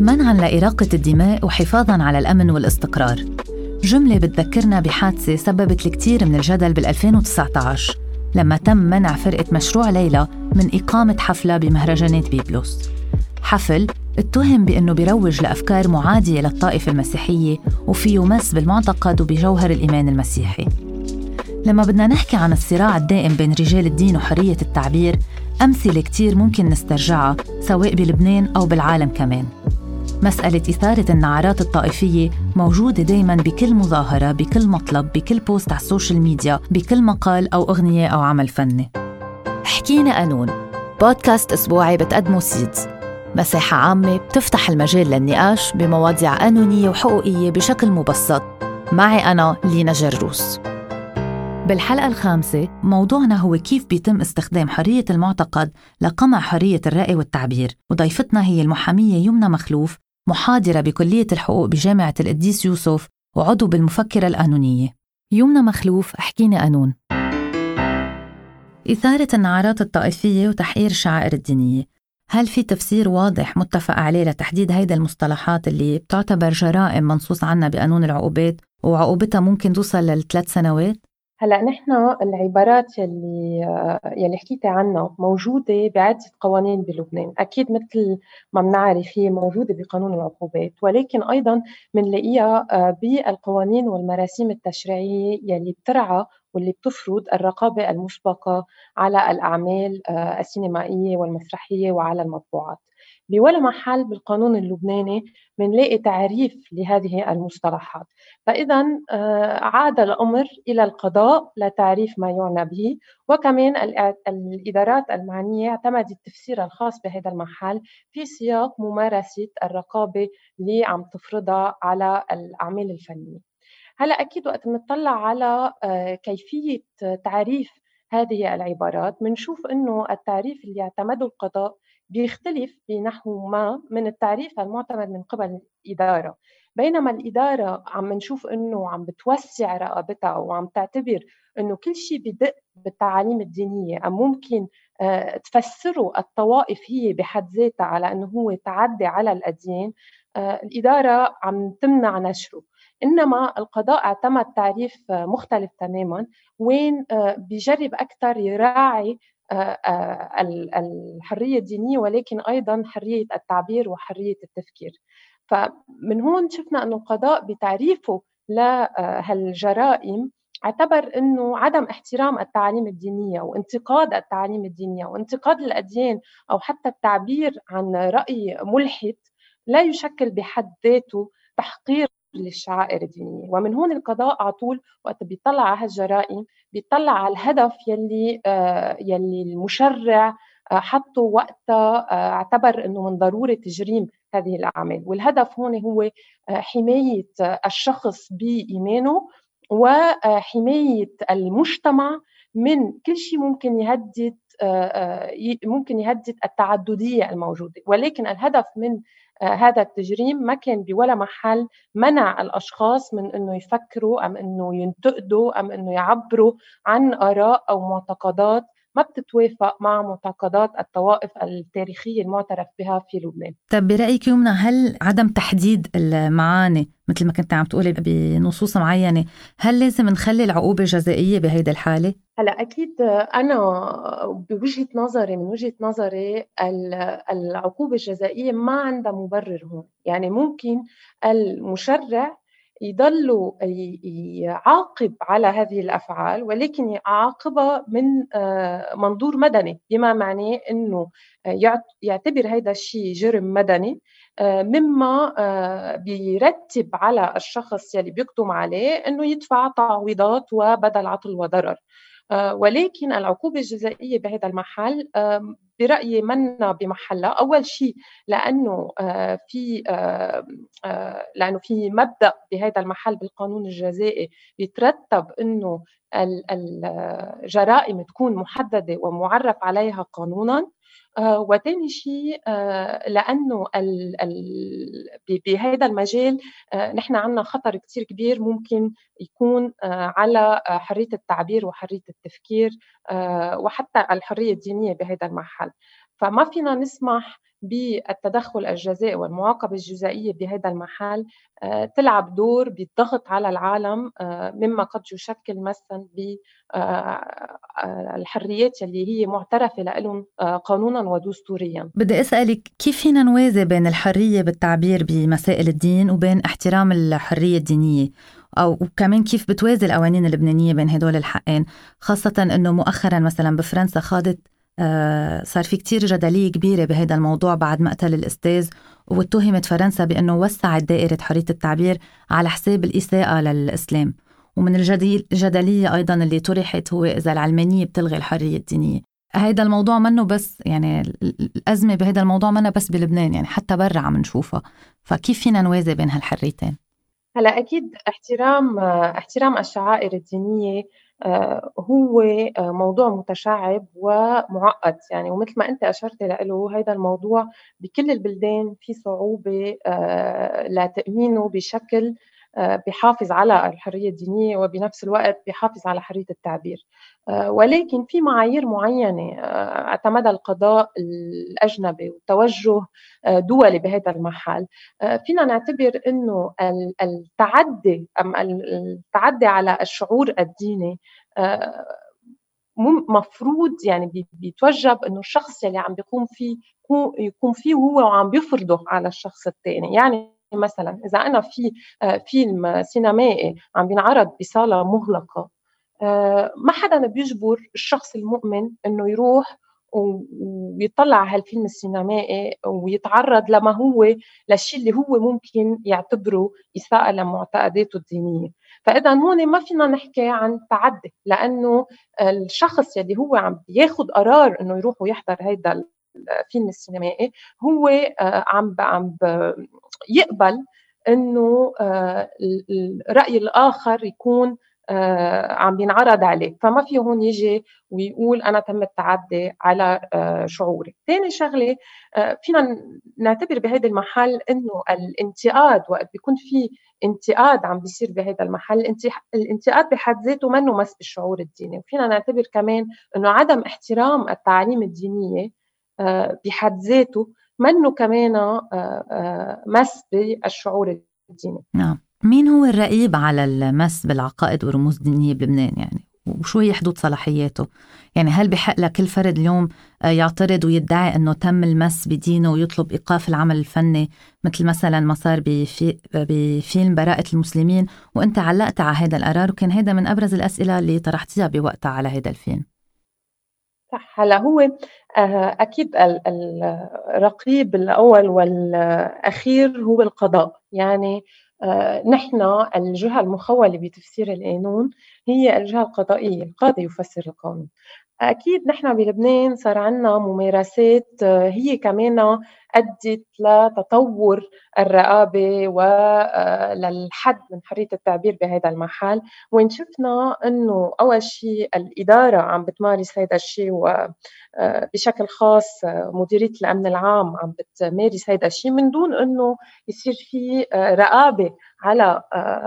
منعا لإراقة الدماء وحفاظا على الأمن والاستقرار. جملة بتذكرنا بحادثة سببت الكثير من الجدل بال 2019 لما تم منع فرقة مشروع ليلى من إقامة حفلة بمهرجانات بيبلوس. حفل اتهم بأنه بيروج لأفكار معادية للطائفة المسيحية وفيه مس بالمعتقد وبجوهر الإيمان المسيحي. لما بدنا نحكي عن الصراع الدائم بين رجال الدين وحرية التعبير أمثلة كتير ممكن نسترجعها سواء بلبنان أو بالعالم كمان. مسألة إثارة النعرات الطائفية موجودة دايما بكل مظاهرة بكل مطلب بكل post على ال social media بكل مقال أو أغنية أو عمل فني. حكينا قانون. بودكاست أسبوعي بتقدمه Seeds. مساحة عامة بتفتح المجال للنقاش بمواضيع قانونية وحقوقية بشكل مبسط. معي أنا لينا جروس. بالحلقة الخامسة موضوعنا هو كيف بيتم استخدام حرية المعتقد لقمع حرية الرأي والتعبير. وضيفتنا هي المحامية يمنى مخلوف محاضرة بكلية الحقوق بجامعة القديس يوسف وعضو بالمفكرة القانونية. يمنى مخلوف احكيني قانون. إثارة النعرات الطائفية وتحقير الشعائر الدينية. هل في تفسير واضح متفق عليه لتحديد هيدا المصطلحات اللي بتعتبر جرائم منصوص عنها بقانون العقوبات وعقوبتها ممكن توصل للثلاث سنوات؟ هلا نحن العبارات يلي يلي حكيتي عنها موجودة بعدة قوانين بلبنان، أكيد مثل ما بنعرف هي موجودة بقانون العقوبات، ولكن أيضا بنلاقيها بالقوانين والمراسيم التشريعية يلي بترعى واللي بتفرض الرقابة المسبقة على الأعمال السينمائية والمسرحية وعلى المطبوعات. بولا محل بالقانون اللبناني بنلاقي تعريف لهذه المصطلحات. فإذا آه، عاد الأمر إلى القضاء لتعريف ما يعنى به وكمان الإدارات المعنية اعتمدت التفسير الخاص بهذا المحل في سياق ممارسة الرقابة اللي عم تفرضها على الأعمال الفنية. هلأ أكيد وقت نطلع على آه، كيفية تعريف هذه العبارات بنشوف إنه التعريف اللي اعتمده القضاء بيختلف بنحو ما من التعريف المعتمد من قبل الإدارة. بينما الإدارة عم نشوف إنه عم بتوسع رقابتها وعم تعتبر إنه كل شيء بدق بالتعاليم الدينية أم ممكن آه، تفسره الطوائف هي بحد ذاتها على إنه هو تعدي على الأديان آه، الإدارة عم تمنع نشره. إنما القضاء اعتمد تعريف مختلف تماما وين آه، بيجرب أكثر يراعي آه، آه، الحرية الدينية ولكن أيضا حرية التعبير وحرية التفكير. فمن هون شفنا انه القضاء بتعريفه لهالجرائم اعتبر إنه عدم احترام التعاليم الدينية وانتقاد التعاليم الدينية وانتقاد الأديان أو حتى التعبير عن رأي ملحد لا يشكل بحد ذاته تحقير للشعائر الدينية. ومن هون القضاء على طول وقت بيطلع على هالجرائم بيطلع على الهدف يلي آه يلي المشرع آه حطه وقتها آه اعتبر إنه من ضرورة تجريم هذه الأعمال. والهدف هون هو حماية الشخص بإيمانه وحمايه المجتمع من كل شيء ممكن يهدد ممكن يهدد التعددية الموجودة. ولكن الهدف من هذا التجريم ما كان بولا محل منع الأشخاص من إنه يفكروا أم إنه ينتقدوا أم إنه يعبروا عن آراء أو معتقدات ما بتتوافق مع معتقدات الطوائف التاريخية المعترف بها في لبنان طب برأيك يمنى هل عدم تحديد المعاني مثل ما كنت عم تقولي بنصوص معينة هل لازم نخلي العقوبة جزائية بهيدي الحالة؟ هلا أكيد أنا بوجهة نظري من وجهة نظري العقوبة الجزائية ما عندها مبرر هون يعني ممكن المشرع يضلوا يعاقب على هذه الأفعال ولكن يعاقبها من آه، منظور مدني. بما معناه إنه يعتبر هذا الشيء جرم مدني آه، مما آه، بيرتب على الشخص يلي بيقدم عليه إنه يدفع تعويضات وبدل عطل وضرر. ولكن العقوبة الجزائية بهذا المحل برأيي منا بمحلها؟ أول شيء لأنه آه، في آه، آه، لأنه في مبدأ بهذا المحل بالقانون الجزائي بيترتب أنه الجرائم تكون محددة ومعرف عليها قانونا. وثاني شيء لأنه بهذا المجال نحن عندنا خطر كثير كبير ممكن يكون على حرية التعبير وحرية التفكير وحتى الحرية الدينية بهذا المحل فما فينا نسمح بالتدخل الجزائي والمعاقبة الجزائية بهذا المحل آه، تلعب دور بالضغط على العالم آه، مما قد يشكل مسا بالحريات اللي هي معترفة لهم قانونا ودستوريا. بدي أسألك كيف فينا نوازي بين الحرية بالتعبير بمسائل الدين وبين احترام الحرية الدينية؟ أو وكمان كيف بتوازي القوانين اللبنانية بين هدول الحقين؟ خاصة إنه مؤخرا مثلا بفرنسا خاضت آه صار في كتير جدلية كبيرة بهذا الموضوع بعد مقتل الأستاذ واتهمت فرنسا بأنه وسعت دائرة حرية التعبير على حساب الإساءة للإسلام. ومن الجدلية أيضا اللي طرحت هو إذا العلمانية بتلغي الحرية الدينية. هيدا الموضوع منه بس يعني الأزمة بهذا الموضوع منها بس بلبنان يعني حتى برا عم نشوفها. فكيف فينا نوازي بين هالحريتين؟ هلا أكيد احترام احترام الشعائر الدينية آه، هو آه، موضوع متشعب ومعقد. يعني ومثل ما أنت أشرت له هذا الموضوع بكل البلدان في صعوبة آه، لتأمينه بشكل بحافظ على الحرية الدينية وبنفس الوقت بحافظ على حرية التعبير. ولكن في معايير معينة اعتمدها القضاء الأجنبي وتوجه دولي بهذا المحل. فينا نعتبر إنه التعدي التعدي على الشعور الديني مفروض يعني بيتوجب إنه الشخص اللي عم بيقوم فيه يكون فيه وهو وعم بيفرضه على الشخص الثاني يعني مثلا. إذا أنا في فيلم سينمائي عم بينعرض بصالة مغلقة ما حدا بيجبر الشخص المؤمن إنه يروح ويطلع على هالفيلم السينمائي ويتعرض لما هو للشيء اللي هو ممكن يعتبره إساءة لمعتقداته الدينية. فاذا هون ما فينا نحكي عن تعدي لأنه الشخص يلي هو عم بياخذ قرار إنه يروح ويحضر هيدا الفيلم السينمائي هو آه، عم عم يقبل إنه آه، الرأي الآخر يكون آه، عم بينعرض عليه. فما في هون يجي ويقول أنا تم التعدي على شعوري. ثاني شغلة فينا نعتبر بهذا المحل إنه الانتقاد وقت بيكون في انتقاد عم بيصير بهذا المحل الانتقاد بحد ذاته منه مس بالشعور الديني. وفينا نعتبر كمان إنه عدم احترام التعاليم الدينية بحد ذاته منه كمان آه، آه، مس بالشعور الديني. نعم. مين هو الرقيب على المس بالعقائد والرموز الدينية بلبنان يعني؟ وشو هي حدود صلاحياته؟ يعني هل بحق لكل فرد اليوم آه، يعترض ويدعي إنه تم المس بدينه ويطلب إيقاف العمل الفني مثل مثلا ما صار بفي بفيلم براءة المسلمين؟ وأنت علقت على هذا القرار وكان هذا من أبرز الأسئلة اللي طرحتيها بوقتها على هذا الفيلم. صح. هلا هو آه، أكيد الرقيب الأول والأخير هو القضاء. يعني آه، نحن الجهة المخولة بتفسير القانون هي الجهة القضائية القاضي يفسر القانون. أكيد نحن بلبنان صار عندنا ممارسات آه، هي كمان أدت لتطور الرقابة وللحد من حرية التعبير بهذا المحل. وين شفنا إنه أول شيء الإدارة عم بتمارس هذا الشيء وبشكل آه، خاص آه، مديرية الأمن العام عم بتمارس هذا الشيء من دون إنه يصير في رقابة على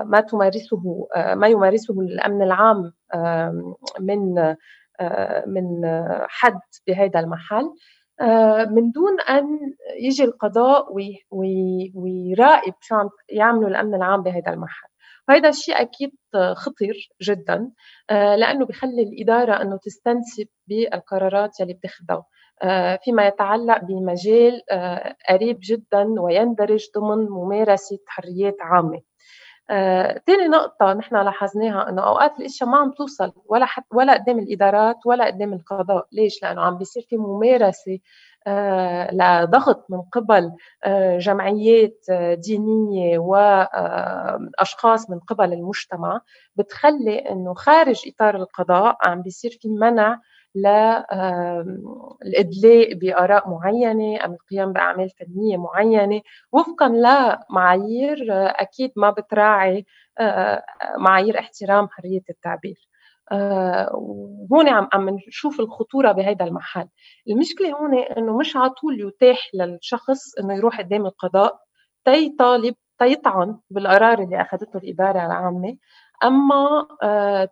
ما تمارسه ما يمارسه الأمن العام من من حد بهذا المحل. آه، من دون أن يجي القضاء ويراقب شو عم يعملوا الأمن العام بهذا المحل. وهذا الشيء أكيد خطر جدا آه، لأنه بخلي الإدارة إنه تستنسب بالقرارات اللي بتاخذها آه، فيما يتعلق بمجال قريب جدا ويندرج ضمن ممارسة حريات عامة. آه، نقطة نحن لاحظناها إنه أوقات الإشياء ما عم توصل ولا حت ولا قدام الإدارات ولا قدام القضاء، ليش؟ لأنه عم بيصير في ممارسة آه لضغط من قبل آه جمعيات دينية واشخاص من قبل المجتمع بتخلي إنه خارج إطار القضاء عم بيصير في منع للإدلاء بآراء معينة أم القيام بأعمال فنية معينة. وفقا لمعايير أكيد ما بتراعي معايير احترام حرية التعبير. وهون عم عم نشوف الخطورة بهذا المحل. المشكلة هون إنه مش على طول يتاح للشخص إنه يروح قدام القضاء تيطالب تيطعن بالقرار اللي أخذته الإدارة العامة. أما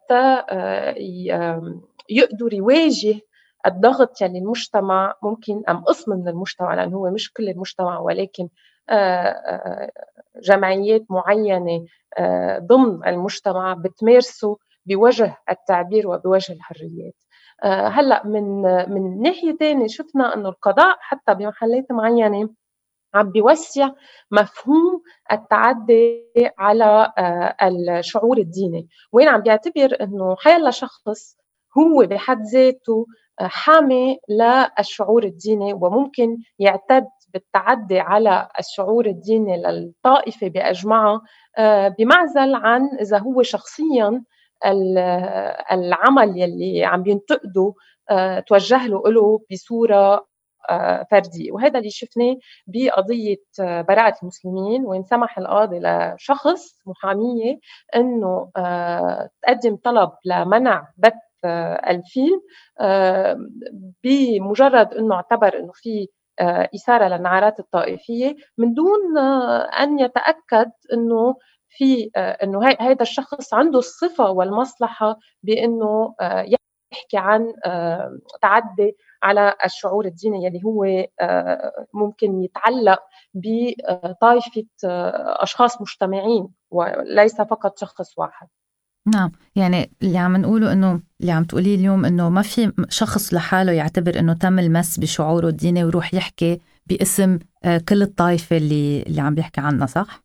تا يقدر يواجه الضغط يلي المجتمع ممكن أم قسم من المجتمع لأنه هو مش كل المجتمع ولكن جمعيات معينة ضمن المجتمع بتمارسه بوجه التعبير وبوجه الحريات. هلأ من من ناحية ثانية شفنا إنه القضاء حتى بمحلات معينة عم بيوسع مفهوم التعدي على الشعور الديني. وين عم بيعتبر إنه حيلا شخص هو بحد ذاته حامي للشعور الديني وممكن يعتد بالتعدي على الشعور الديني للطائفة بأجمعها آه، بمعزل عن إذا هو شخصيا العمل يلي عم ينتقده آه، توجه له له بصورة آه، فردية. وهذا اللي شفناه بقضية براءة المسلمين وين سمح القاضي لشخص محامية أنه تقدم طلب لمنع بث الفيلم بمجرد أنه اعتبر أنه في آه، إثارة للنعرات الطائفية من دون آه، أن يتأكد أنه في آه، أنه هذا الشخص عنده الصفة والمصلحة بأنه يحكي عن تعدي على الشعور الديني يلي هو ممكن يتعلق بطائفة أشخاص مجتمعين وليس فقط شخص واحد. نعم. يعني اللي عم نقوله إنه اللي عم تقوليه اليوم إنه ما في شخص لحاله يعتبر إنه تم المس بشعوره الديني ويروح يحكي باسم آه، كل الطائفة اللي اللي عم بيحكي عنها صح؟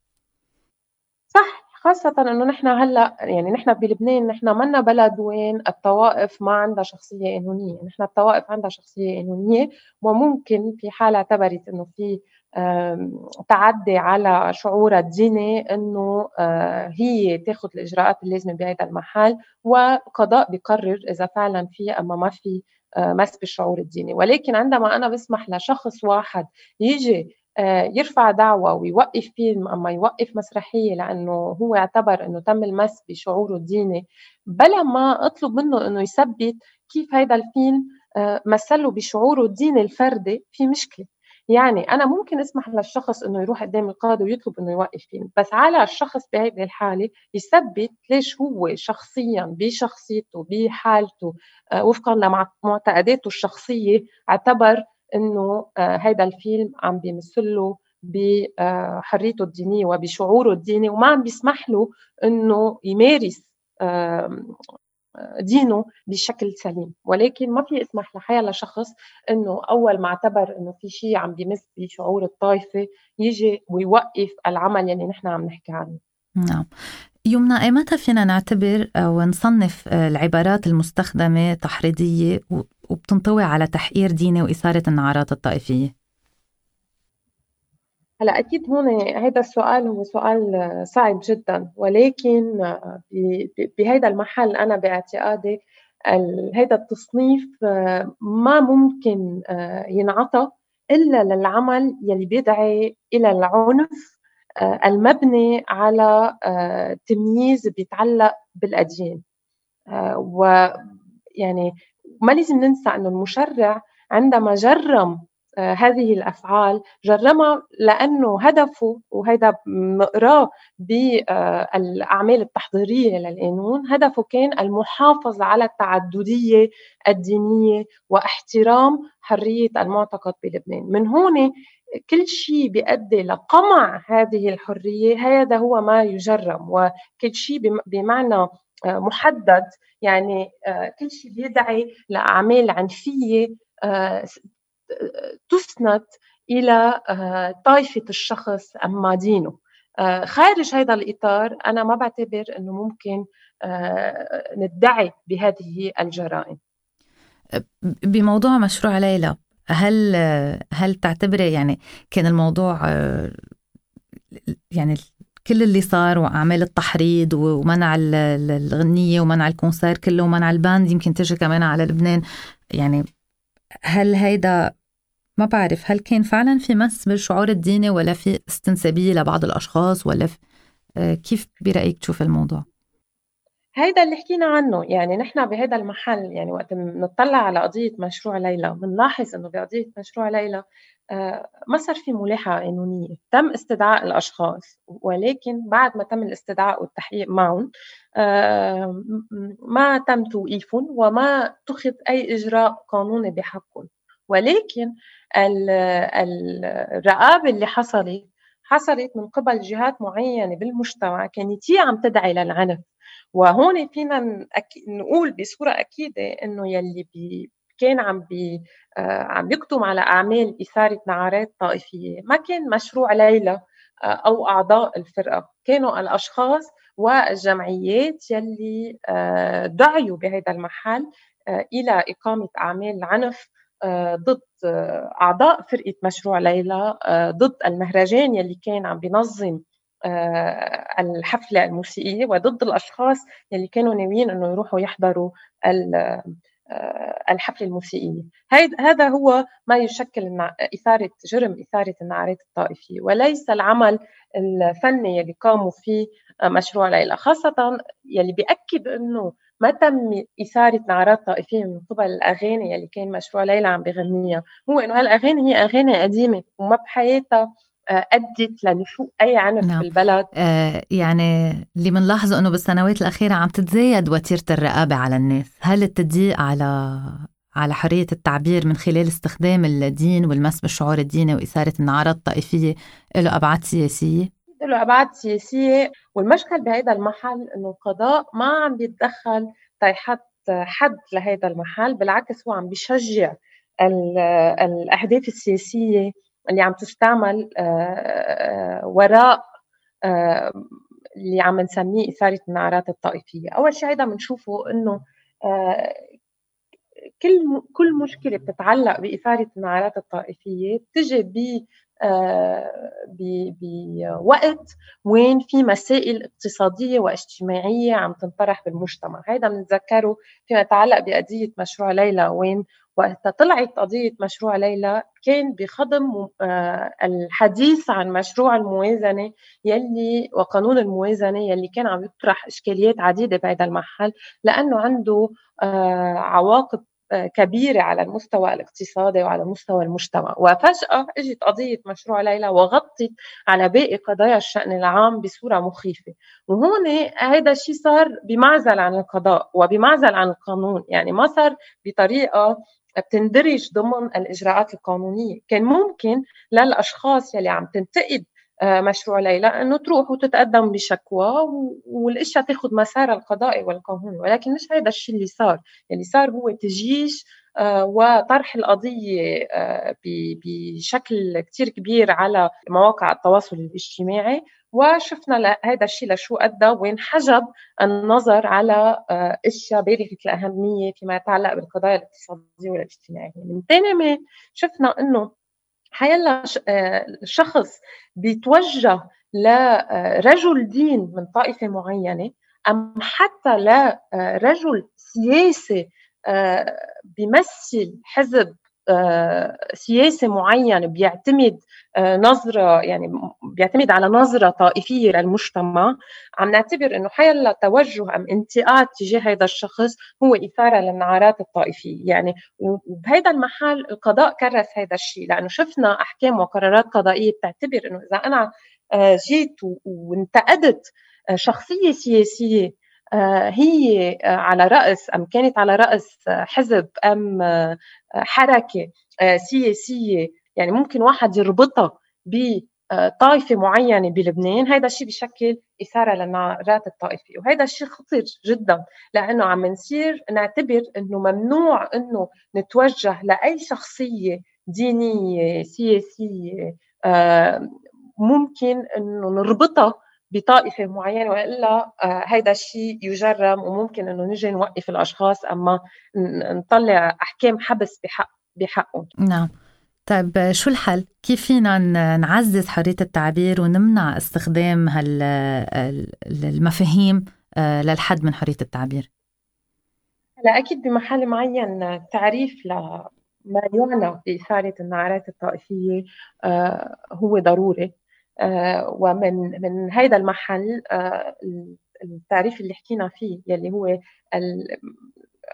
صح. خاصة إنه نحن هلأ يعني نحن بلبنان نحن منا بلد وين الطوائف ما عندها شخصية قانونية، نحن الطوائف عندها شخصية قانونية وممكن في حال اعتبرت إنه في تعدي على شعورها الديني إنه آه، هي تاخذ الإجراءات اللازمه بهذا المحل وقضاء بقرر إذا فعلا في أما ما في آه، مس بالشعور الديني ولكن عندما أنا بسمح لشخص واحد يجي آه، يرفع دعوة ويوقف فيلم أما يوقف مسرحية لأنه هو اعتبر أنه تم المس بشعوره الديني بلا ما أطلب منه أنه يثبت كيف هذا الفيلم مثله بشعوره الديني الفردي في مشكلة. يعني أنا ممكن أسمح للشخص إنه يروح قدام القاضي ويطلب إنه يوقف فيلم بس على الشخص بهذه الحالة يثبت ليش هو شخصيا بشخصيته بحالته آه، وفقا لمعتقداته الشخصية اعتبر إنه هذا آه، الفيلم عم بيمثله بحريته الدينية وبشعوره الديني وما عم بيسمح له إنه يمارس دينه بشكل سليم. ولكن ما في اسمح لحيا لشخص إنه أول ما اعتبر إنه في شيء عم بيمس بشعور الطائفة يجي ويوقف العمل اللي نحن عم نحكي عنه. نعم. يمنى ايمتى فينا نعتبر أو نصنف العبارات المستخدمة تحريضية وبتنطوي على تحقير ديني وإثارة النعرات الطائفية؟ هلا أكيد هون هذا السؤال هو سؤال صعب جدا ولكن بهذا المحل أنا باعتقادي هذا التصنيف ما ممكن ينعطى إلا للعمل يلي بيدعي إلى العنف المبني على تمييز بيتعلق بالأديان. ويعني ما لازم ننسى إنه المشرع عندما جرم هذه الأفعال جرمها لأنه هدفه وهذا بنقراه بالأعمال التحضيرية للقانون هدفه كان المحافظة على التعددية الدينية واحترام حرية المعتقد بلبنان. من هون كل شيء بيؤدي لقمع هذه الحرية هذا هو ما يجرم وكل شيء بمعنى آه، محدد يعني آه، كل شيء بيدعي لأعمال عنفية تسند إلى آه، طائفة الشخص أما دينه. آه، خارج هذا الإطار أنا ما بعتبر إنه ممكن آه، ندعي بهذه الجرائم. بموضوع مشروع ليلى هل هل تعتبري يعني كان الموضوع يعني كل اللي صار وأعمال التحريض ومنع الغنية ومنع ال concert كله ومنع ال band يمكن تجي كمان على لبنان يعني هل هيدا ما بعرف هل كان فعلا في مس بالشعور الديني ولا في استنسابية لبعض الأشخاص ولا في آه، كيف برأيك تشوف الموضوع؟ هيدا اللي حكينا عنه يعني نحن بهذا المحل يعني وقت نطلع على قضية مشروع ليلى بنلاحظ إنه بقضية مشروع ليلى آه، ما صار في ملاحقة قانونية تم استدعاء الأشخاص ولكن بعد ما تم الاستدعاء والتحقيق معهم آه، ما تم توقيفهم وما اتخذ أي إجراء قانوني بحقهم. ولكن الرقابة اللي حصلت حصلت من قبل جهات معينة بالمجتمع كانت هي عم تدعي للعنف. وهون فينا نقول بصورة أكيدة إنه يلي بي كان عم بي آه، عم يكتم على أعمال إثارة نعرات طائفية. ما كان مشروع ليلى آه، أو أعضاء الفرقة. كانوا الأشخاص والجمعيات يلي آه، دعيوا بهذا المحل إلى إقامة أعمال عنف ضد أعضاء فرقة مشروع ليلى ضد المهرجان يلي كان عم بينظم الحفلة الموسيقية وضد الأشخاص يلي كانوا ناويين أنه يروحوا يحضروا الحفلة الموسيقية. هذا هو ما يشكل إثارة جرم إثارة النعرات الطائفية. وليس العمل الفني يلي قاموا فيه مشروع ليلى. خاصة يلي بيأكد أنه ما تم إثارة نعرات طائفية من قبل الأغاني يلي كان مشروع ليلى عم بغنيها هو إنه هالأغاني هي أغاني قديمة وما بحياتها آه، أدت لنشوء أي عنف نعم. بالبلد آه يعني اللي بنلاحظه أنه بالسنوات الأخيرة عم تتزايد وتيرة الرقابة على الناس هل التضييق على على حرية التعبير من خلال استخدام الدين والمس بالشعور الديني وإثارة النعرات الطائفية له أبعاد سياسية؟ له أبعاد سياسية والمشكل بهذا المحل إنه القضاء ما عم بيتدخل تيحط حد لهذا المحل بالعكس هو عم بيشجع الأهداف السياسية اللي عم تستعمل آه، آه، وراء آه، اللي عم نسميه إثارة النعرات الطائفية. أول شيء هذا بنشوفه إنه كل كل مشكلة بتتعلق بإثارة النعرات الطائفية بتجي ب بوقت وين في مسائل اقتصادية واجتماعية عم تنطرح بالمجتمع، هذا بنتذكره فيما يتعلق بقضية مشروع ليلى وين وقت طلعت قضية مشروع ليلى كان بخضم آه، الحديث عن مشروع الموازنة يلي وقانون الموازنة يلي كان عم يطرح إشكاليات عديدة بهذا المحل لأنه عنده آه، عواقب آه، كبيرة على المستوى الاقتصادي وعلى مستوى المجتمع. وفجأة إجت قضية مشروع ليلى وغطت على باقي قضايا الشأن العام بصورة مخيفة. وهون هذا الشيء صار بمعزل عن القضاء وبمعزل عن القانون يعني ما صار بطريقة بتندرج ضمن الإجراءات القانونية. كان ممكن للأشخاص يلي عم تنتقد آه، مشروع ليلى إنه تروح وتتقدم بشكوى والإشياء تاخذ مسارها القضائي والقانوني ولكن مش هذا الشيء اللي صار. اللي صار هو تجيش آه، وطرح القضية آه، بشكل كتير كبير على مواقع التواصل الاجتماعي. وشفنا هذا الشيء لشو أدى وين حجب النظر على آه، أشياء بالغه الاهميه فيما يتعلق بالقضايا الاقتصادية والاجتماعية. من ثاني ما شفنا إنه حيلا شخص بيتوجه لرجل دين من طائفة معينة أم حتى لرجل سياسي بيمثل حزب آه، سياسي معين بيعتمد آه، نظرة يعني بيعتمد على نظرة طائفية للمجتمع. عم نعتبر إنه حيلا توجه أم انتقاد تجاه هذا الشخص هو إثارة للنعرات الطائفية. يعني وبهذا المحل القضاء كرس هذا الشيء لأنه شفنا أحكام وقرارات قضائية بتعتبر إنه إذا أنا آه، جيت وانتقدت شخصية سياسية آه، هي آه، على رأس أم كانت على رأس آه، حزب أم حركة سياسية. يعني ممكن واحد يربطها بطائفة معينة بلبنان هذا الشيء بشكل إثارة للنعرات الطائفية. وهذا الشيء خطير جدا لأنه عم نصير نعتبر أنه ممنوع أنه نتوجه لأي شخصية دينية سياسية ممكن أنه نربطها بطائفة معينة وإلا هذا آه، الشيء يجرم وممكن إنه نجي نوقف الأشخاص أما نطلع أحكام حبس بحق بحقهم نعم طيب شو الحل؟ كيف فينا نعزز حرية التعبير ونمنع استخدام هالمفاهيم آه، للحد من حرية التعبير؟ هلا أكيد بمحل معين تعريف لما يعنى بإثارة النعرات الطائفية آه، هو ضروري ومن من هذا المحل آه، التعريف اللي حكينا فيه يلي هو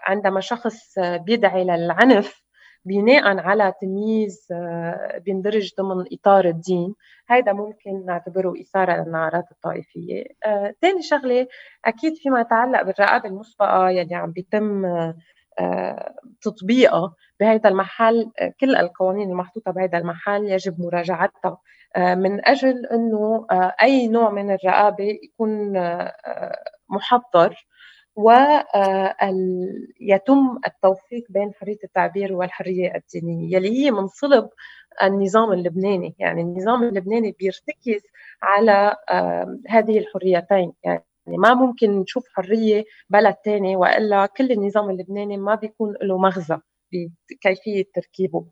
عندما شخص بيدعي للعنف بناء على تمييز آه، بيندرج ضمن إطار الدين هيدا ممكن نعتبره إثارة للنعرات الطائفية. ثاني آه، شغلة أكيد فيما يتعلق بالرقابة المسبقة يلي عم بيتم آه، تطبيقها بهذا المحل. كل القوانين المحطوطة بهذا المحل يجب مراجعتها. من أجل أنه أي نوع من الرقابة يكون محضر ويتم التوفيق بين حرية التعبير والحرية الدينية يلي هي من صلب النظام اللبناني. يعني النظام اللبناني بيرتكز على هذه الحريتين. يعني ما ممكن نشوف حرية بلد تاني وإلا كل النظام اللبناني ما بيكون له مغزى بكيفية تركيبه.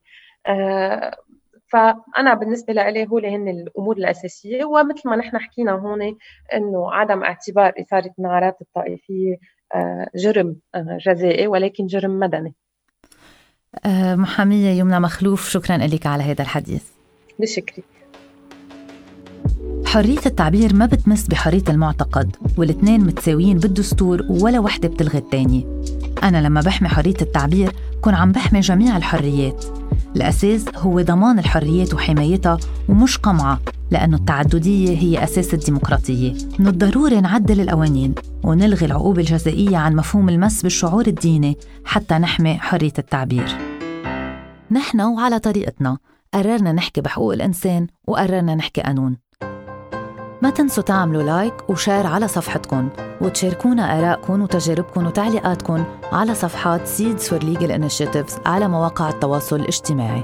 فأنا بالنسبة لي هول هن الأمور الأساسية ومثل ما نحن حكينا هون إنه عدم اعتبار إثارة النعرات الطائفية آه، جرم آه، جزائي ولكن جرم مدني. آه، محامية يمنى مخلوف شكرا لك على هذا الحديث. بشكري حرية التعبير ما بتمس بحرية المعتقد والاثنين متساويين بالدستور ولا وحدة بتلغي الثانية أنا لما بحمي حرية التعبير كون عم بحمي جميع الحريات. الأساس هو ضمان الحريات وحمايتها ومش قمعة لأنه التعددية هي أساس الديمقراطية. من الضروري نعدل القوانين ونلغي العقوبة الجزائية عن مفهوم المس بالشعور الديني حتى نحمي حرية التعبير. نحن وعلى طريقتنا. قررنا نحكي بحقوق الإنسان وقررنا نحكي قانون. ما تنسوا تعملوا like و share على صفحتكم وتشاركونا آرائكم وتجاربكم وتعليقاتكم على صفحات Seeds for Legal Initiatives على مواقع التواصل الاجتماعي.